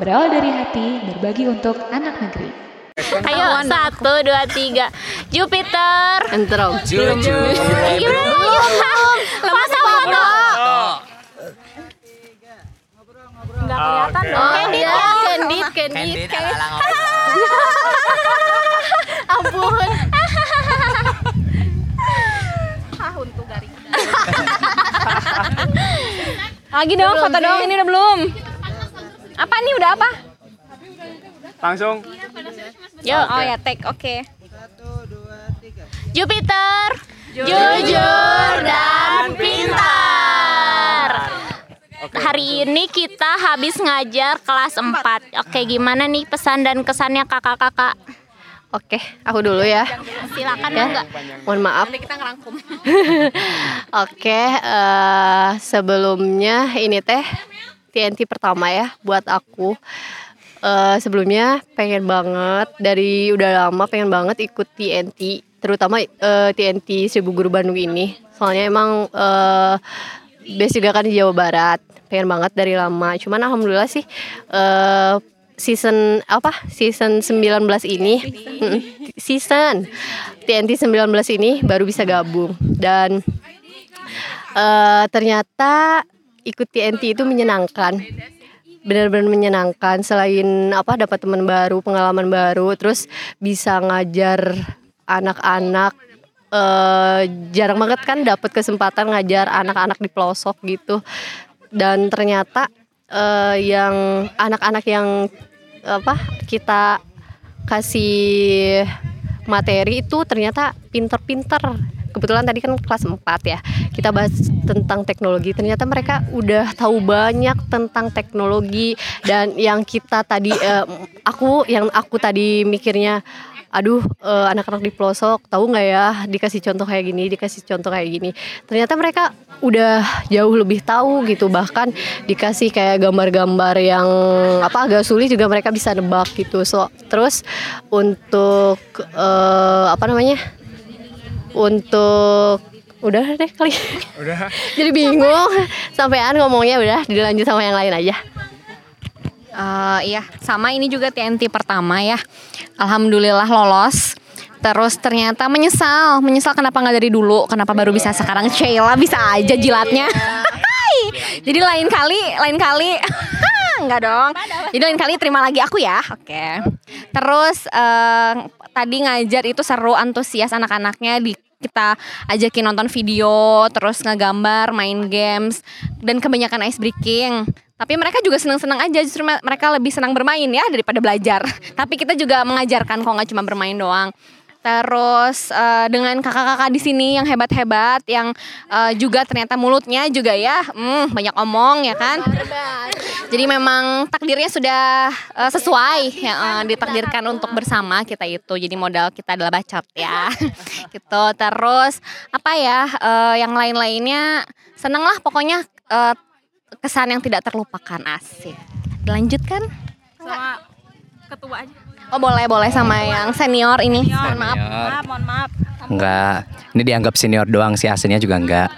berawal dari hati, berbagi untuk anak negeri. Ayo, satu, dua, tiga. Jupiter. Entrom. Jujur. Gimana? Lepas sama foto. Nggak kelihatan dong. Candid, ya, ya. candid, candid. Candid ala ngobrol. Ampun. Lagi dong, foto dong. Ini udah belum. Apa nih? Udah apa? Langsung. Yuk. Oh ya, take. Oke. Jupiter. Jujur dan pintar. Hari ini kita habis ngajar kelas 4. Oke, gimana nih pesan dan kesannya kakak-kakak? Oke, aku dulu ya. Silakan Ya. enggak? Mohon maaf. Nanti kita ngerangkum. Oke, eh, sebelumnya ini teh TNT pertama ya buat aku. Eh, sebelumnya pengen banget dari udah lama pengen banget ikut TNT, terutama eh, TNT Seribu Guru Bandung ini. Soalnya emang eh, base juga kan di Jawa Barat. Pengen banget dari lama. Cuman alhamdulillah sih eh, season apa? Season 19 ini Mm, season TNT 19 ini baru bisa gabung dan eh ternyata ikut TNT itu menyenangkan. Benar-benar menyenangkan. Selain apa dapat teman baru pengalaman baru terus bisa ngajar anak-anak eh jarang banget kan dapat kesempatan ngajar anak-anak di pelosok gitu. Dan ternyata eh yang anak-anak yang apa kita kasih materi itu ternyata pinter-pinter kebetulan tadi kan kelas 4 ya kita bahas tentang teknologi. Ternyata mereka udah tahu banyak tentang teknologi dan yang kita tadi eh, aku yang aku tadi mikirnya aduh eh, anak-anak di pelosok tahu nggak ya dikasih contoh kayak gini dikasih contoh kayak gini. Ternyata mereka udah jauh lebih tahu gitu bahkan dikasih kayak gambar-gambar yang apa agak sulit juga mereka bisa nebak gitu. So terus untuk eh, apa namanya untuk udah deh kali Udah. jadi bingung sampean ngomongnya udah dilanjut sama yang lain aja Eh, iya, sama ini juga TNT pertama ya. Alhamdulillah lolos. Terus ternyata menyesal, menyesal kenapa nggak dari dulu, kenapa baru bisa sekarang Sheila bisa aja jilatnya. Jadi lain kali, lain kali. Enggak dong. Jadi lain kali terima lagi aku ya. Oke. Terus eh, tadi ngajar itu seru, antusias anak-anaknya di kita ajakin nonton video, terus ngegambar, main games, dan kebanyakan ice breaking. Tapi mereka juga senang-senang aja, justru me- mereka lebih senang bermain ya daripada belajar. Tapi kita juga mengajarkan kok nggak cuma bermain doang. Terus eh, dengan kakak-kakak di sini yang hebat-hebat, yang eh, juga ternyata mulutnya juga ya, hmm, banyak omong ya kan. Jadi memang takdirnya sudah eh, sesuai ya, eh, ditakdirkan untuk bersama kita itu. Jadi modal kita adalah bacot ya. gitu. Terus apa ya eh, yang lain-lainnya seneng lah pokoknya eh, kesan yang tidak terlupakan asik. Dilanjutkan? sama ketua aja. Oh boleh boleh sama yang senior ini. Mohon maaf. Maaf, mohon maaf. Enggak. Ini dianggap senior doang sih aslinya juga enggak.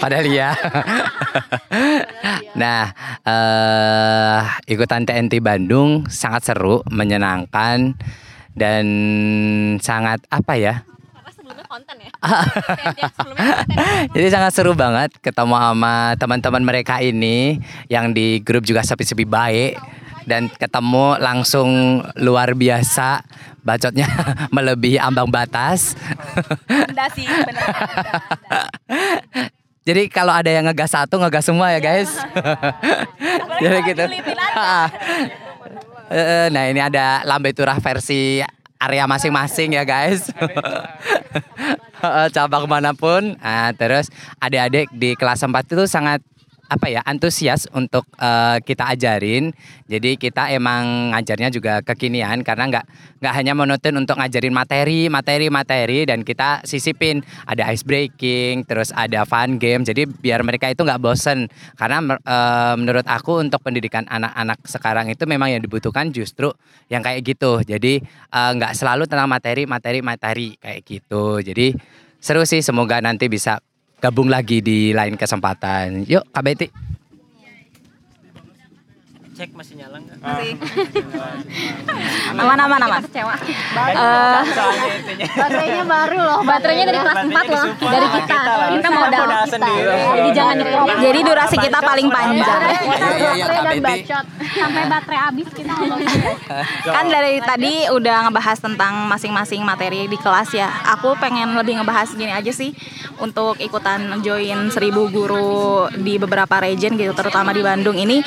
Padahal iya. nah, eh ikutan TNT Bandung sangat seru, menyenangkan dan sangat apa ya? Karena sebelumnya konten ya. Jadi sangat seru banget ketemu sama teman-teman mereka ini yang di grup juga sepi-sepi baik dan ketemu langsung luar biasa bacotnya melebihi ambang batas. Anda sih benar. Jadi kalau ada yang ngegas satu ngegas semua ya guys. Jadi gitu. Eh, nah ini ada lambe turah versi area masing-masing ya guys. Cabang mana pun. Nah, terus adik-adik di kelas 4 itu sangat apa ya antusias untuk eh, kita ajarin. Jadi kita emang ngajarnya juga kekinian karena nggak nggak hanya monoton untuk ngajarin materi, materi, materi dan kita sisipin ada ice breaking, terus ada fun game. Jadi biar mereka itu nggak bosen karena eh, menurut aku untuk pendidikan anak-anak sekarang itu memang yang dibutuhkan justru yang kayak gitu. Jadi eh, nggak selalu tentang materi, materi, materi kayak gitu. Jadi seru sih. Semoga nanti bisa gabung lagi di lain kesempatan. Yuk, Betty. Cek masih nyala nggak? Masih. aman aman aman. Kecewa. Baterainya baru loh. Baterainya dari kelas 4 loh, dari kita. Kita modal. Modal sendiri. Jadi jangan nyerah. jadi durasi kita paling panjang. Iya iya. Sampai baterai habis kita Kan dari tadi udah ngebahas tentang masing-masing materi di kelas ya. Aku pengen lebih ngebahas gini aja sih untuk ikutan join seribu guru di beberapa region gitu, terutama di Bandung ini.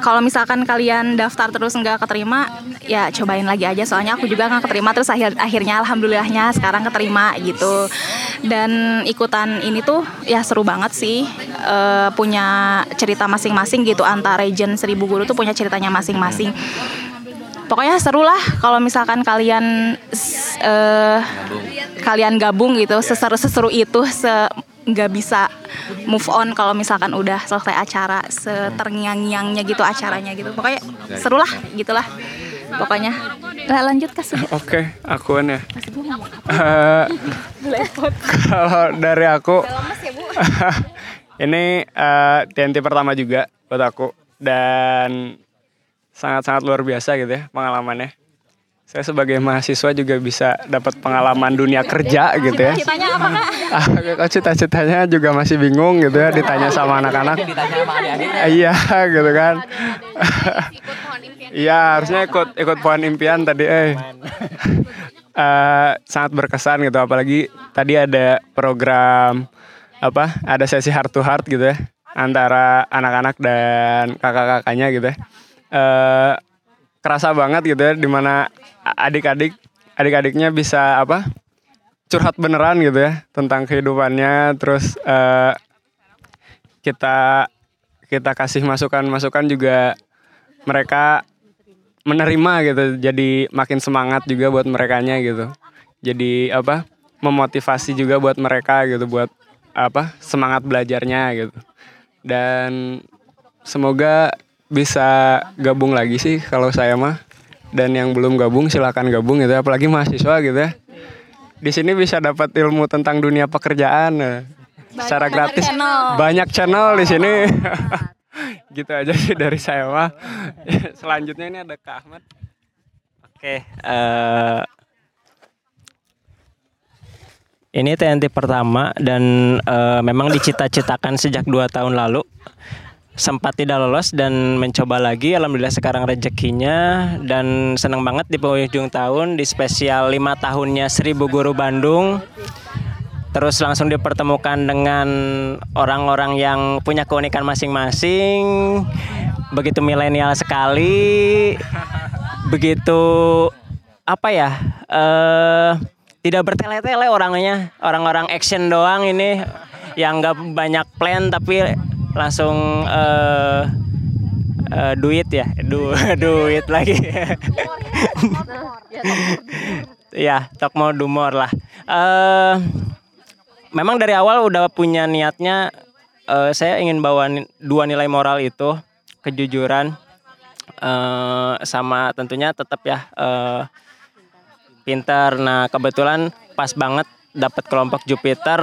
Kalau misalkan kalian daftar terus nggak keterima, ya cobain lagi aja. Soalnya aku juga nggak keterima terus akhir akhirnya alhamdulillahnya sekarang keterima gitu. Dan ikutan ini tuh ya seru banget sih. Eh, punya cerita masing-masing gitu antar region seribu guru tuh punya ceritanya masing-masing pokoknya seru lah kalau misalkan kalian eh, kalian gabung gitu seseru seseru itu se nggak bisa move on kalau misalkan udah selesai acara seternyang-nyangnya gitu acaranya gitu. Pokoknya seru lah gitulah. Pokoknya. Lah lanjut kasih Oke, akuan ya. Eh, Kalau dari aku, ini eh, TNT pertama juga buat aku. Dan sangat-sangat luar biasa gitu ya pengalamannya. Saya sebagai mahasiswa juga bisa dapat pengalaman dunia kerja gitu ya. ceritanya apa kak Ah, cita-citanya juga masih bingung gitu ya ditanya sama anak-anak. Ditanya sama adik-adiknya. Iya gitu kan. Iya harusnya ikut ikut pohon impian tadi eh. Eh, sangat berkesan gitu apalagi tadi ada program apa ada sesi heart to heart gitu ya antara anak-anak dan kakak-kakaknya gitu ya. Eh, kerasa banget gitu ya di mana adik-adik adik-adiknya bisa apa curhat beneran gitu ya tentang kehidupannya terus eh, kita kita kasih masukan-masukan juga mereka menerima gitu jadi makin semangat juga buat merekanya gitu. Jadi apa memotivasi juga buat mereka gitu buat apa semangat belajarnya gitu. Dan semoga bisa gabung lagi sih kalau saya mah dan yang belum gabung silakan gabung gitu ya. apalagi mahasiswa gitu ya. Di sini bisa dapat ilmu tentang dunia pekerjaan. Eh, secara gratis. channel. banyak channel di sini. Gitu aja sih dari saya mah. Selanjutnya ini ada Kak Ahmad. Oke, eh, ini TNT pertama dan eh, memang dicita-citakan sejak dua tahun lalu. Sempat tidak lolos dan mencoba lagi. Alhamdulillah sekarang rezekinya dan senang banget di penghujung tahun di spesial lima tahunnya Seribu Guru Bandung. Terus langsung dipertemukan dengan orang-orang yang punya keunikan masing-masing. Begitu milenial sekali. Begitu apa ya? eh tidak bertele-tele orangnya. Orang-orang action doang ini yang nggak banyak plan tapi langsung eh eh, duit ya, du duit lagi. ya, tok mau dumor lah. Eh memang dari awal udah punya niatnya eh, saya ingin bawa dua nilai moral itu kejujuran eh, sama tentunya tetap ya eh, pintar. Nah kebetulan pas banget dapat kelompok Jupiter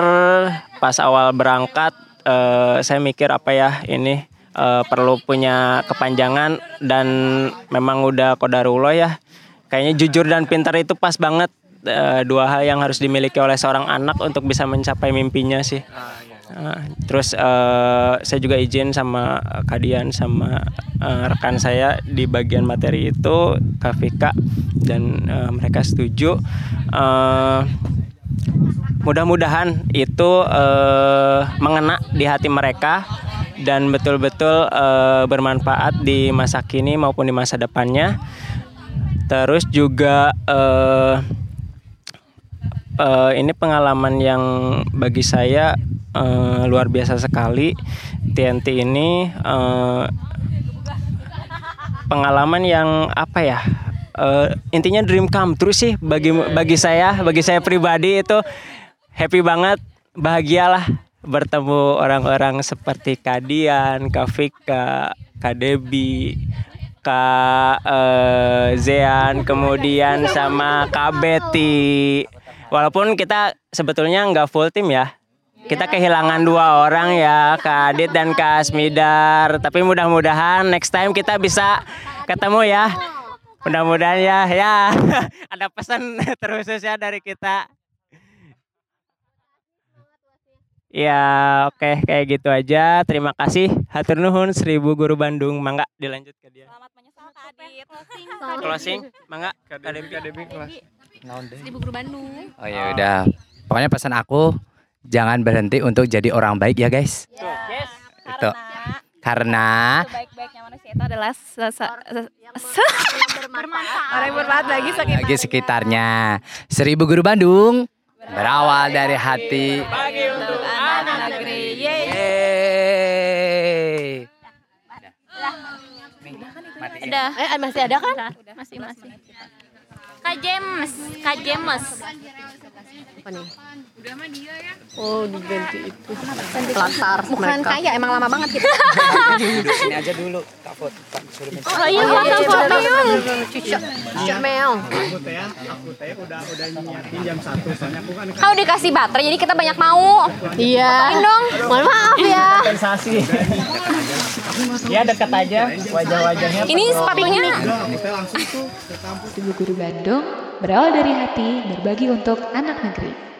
pas awal berangkat eh, saya mikir apa ya ini eh, perlu punya kepanjangan dan memang udah kodarullah ya kayaknya jujur dan pintar itu pas banget eh, dua hal yang harus dimiliki oleh seorang anak untuk bisa mencapai mimpinya sih. Nah, terus eh, saya juga izin sama Kadian sama eh, rekan saya di bagian materi itu Kak Vika dan eh, mereka setuju. Eh, mudah-mudahan itu eh, mengena di hati mereka dan betul-betul eh, bermanfaat di masa kini maupun di masa depannya. Terus juga eh, eh, ini pengalaman yang bagi saya eh, luar biasa sekali. TNT ini eh, pengalaman yang apa ya? eh, intinya dream come true sih bagi bagi saya, bagi saya pribadi itu happy banget, bahagialah bertemu orang-orang seperti Kadian, Kak Vika, Kak Debi, Kak eh, Zean, kemudian sama Kak Betty. Walaupun kita sebetulnya nggak full tim ya, kita kehilangan dua orang ya, Kak Adit dan Kak Asmidar. Tapi mudah-mudahan next time kita bisa ketemu ya. Mudah-mudahan ya, ya. Ada pesan terkhusus ya dari kita. Ya, oke kayak gitu aja. Terima kasih. Hatur nuhun seribu guru Bandung. Mangga dilanjut ke dia. Selamat menyesal Kak Adit. Closing, mangga. KDB, KDB kelas. Seribu guru Bandung. Oh ya udah. Pokoknya pesan aku jangan berhenti untuk jadi orang baik ya guys. Yes. Itu. Karena Baik-baiknya manusia itu adalah se- se- se- se- orang yang bermanfaat bagi sekitar. bagi sekitarnya seribu guru Bandung berawal dari hati. Bagi untuk anak negeri. Yeay. Yeay. Udah. Eh masih ada kan? Masih masih. Kak James, Kak James. Apa nih? Oh diganti itu. Latar Bukan kaya, emang lama banget kita. Duduk sini aja dulu. Tak foto, tak suruh minta. Oh iya, foto foto yuk. Cucuk, cucuk meong. Kau dikasih baterai, jadi kita banyak mau. Iya. Main dong. Mohon maaf ya. Sensasi. ya dekat aja wajah-wajahnya. Ini sepatunya. Seribu Guru Bandung berawal dari hati berbagi untuk anak negeri.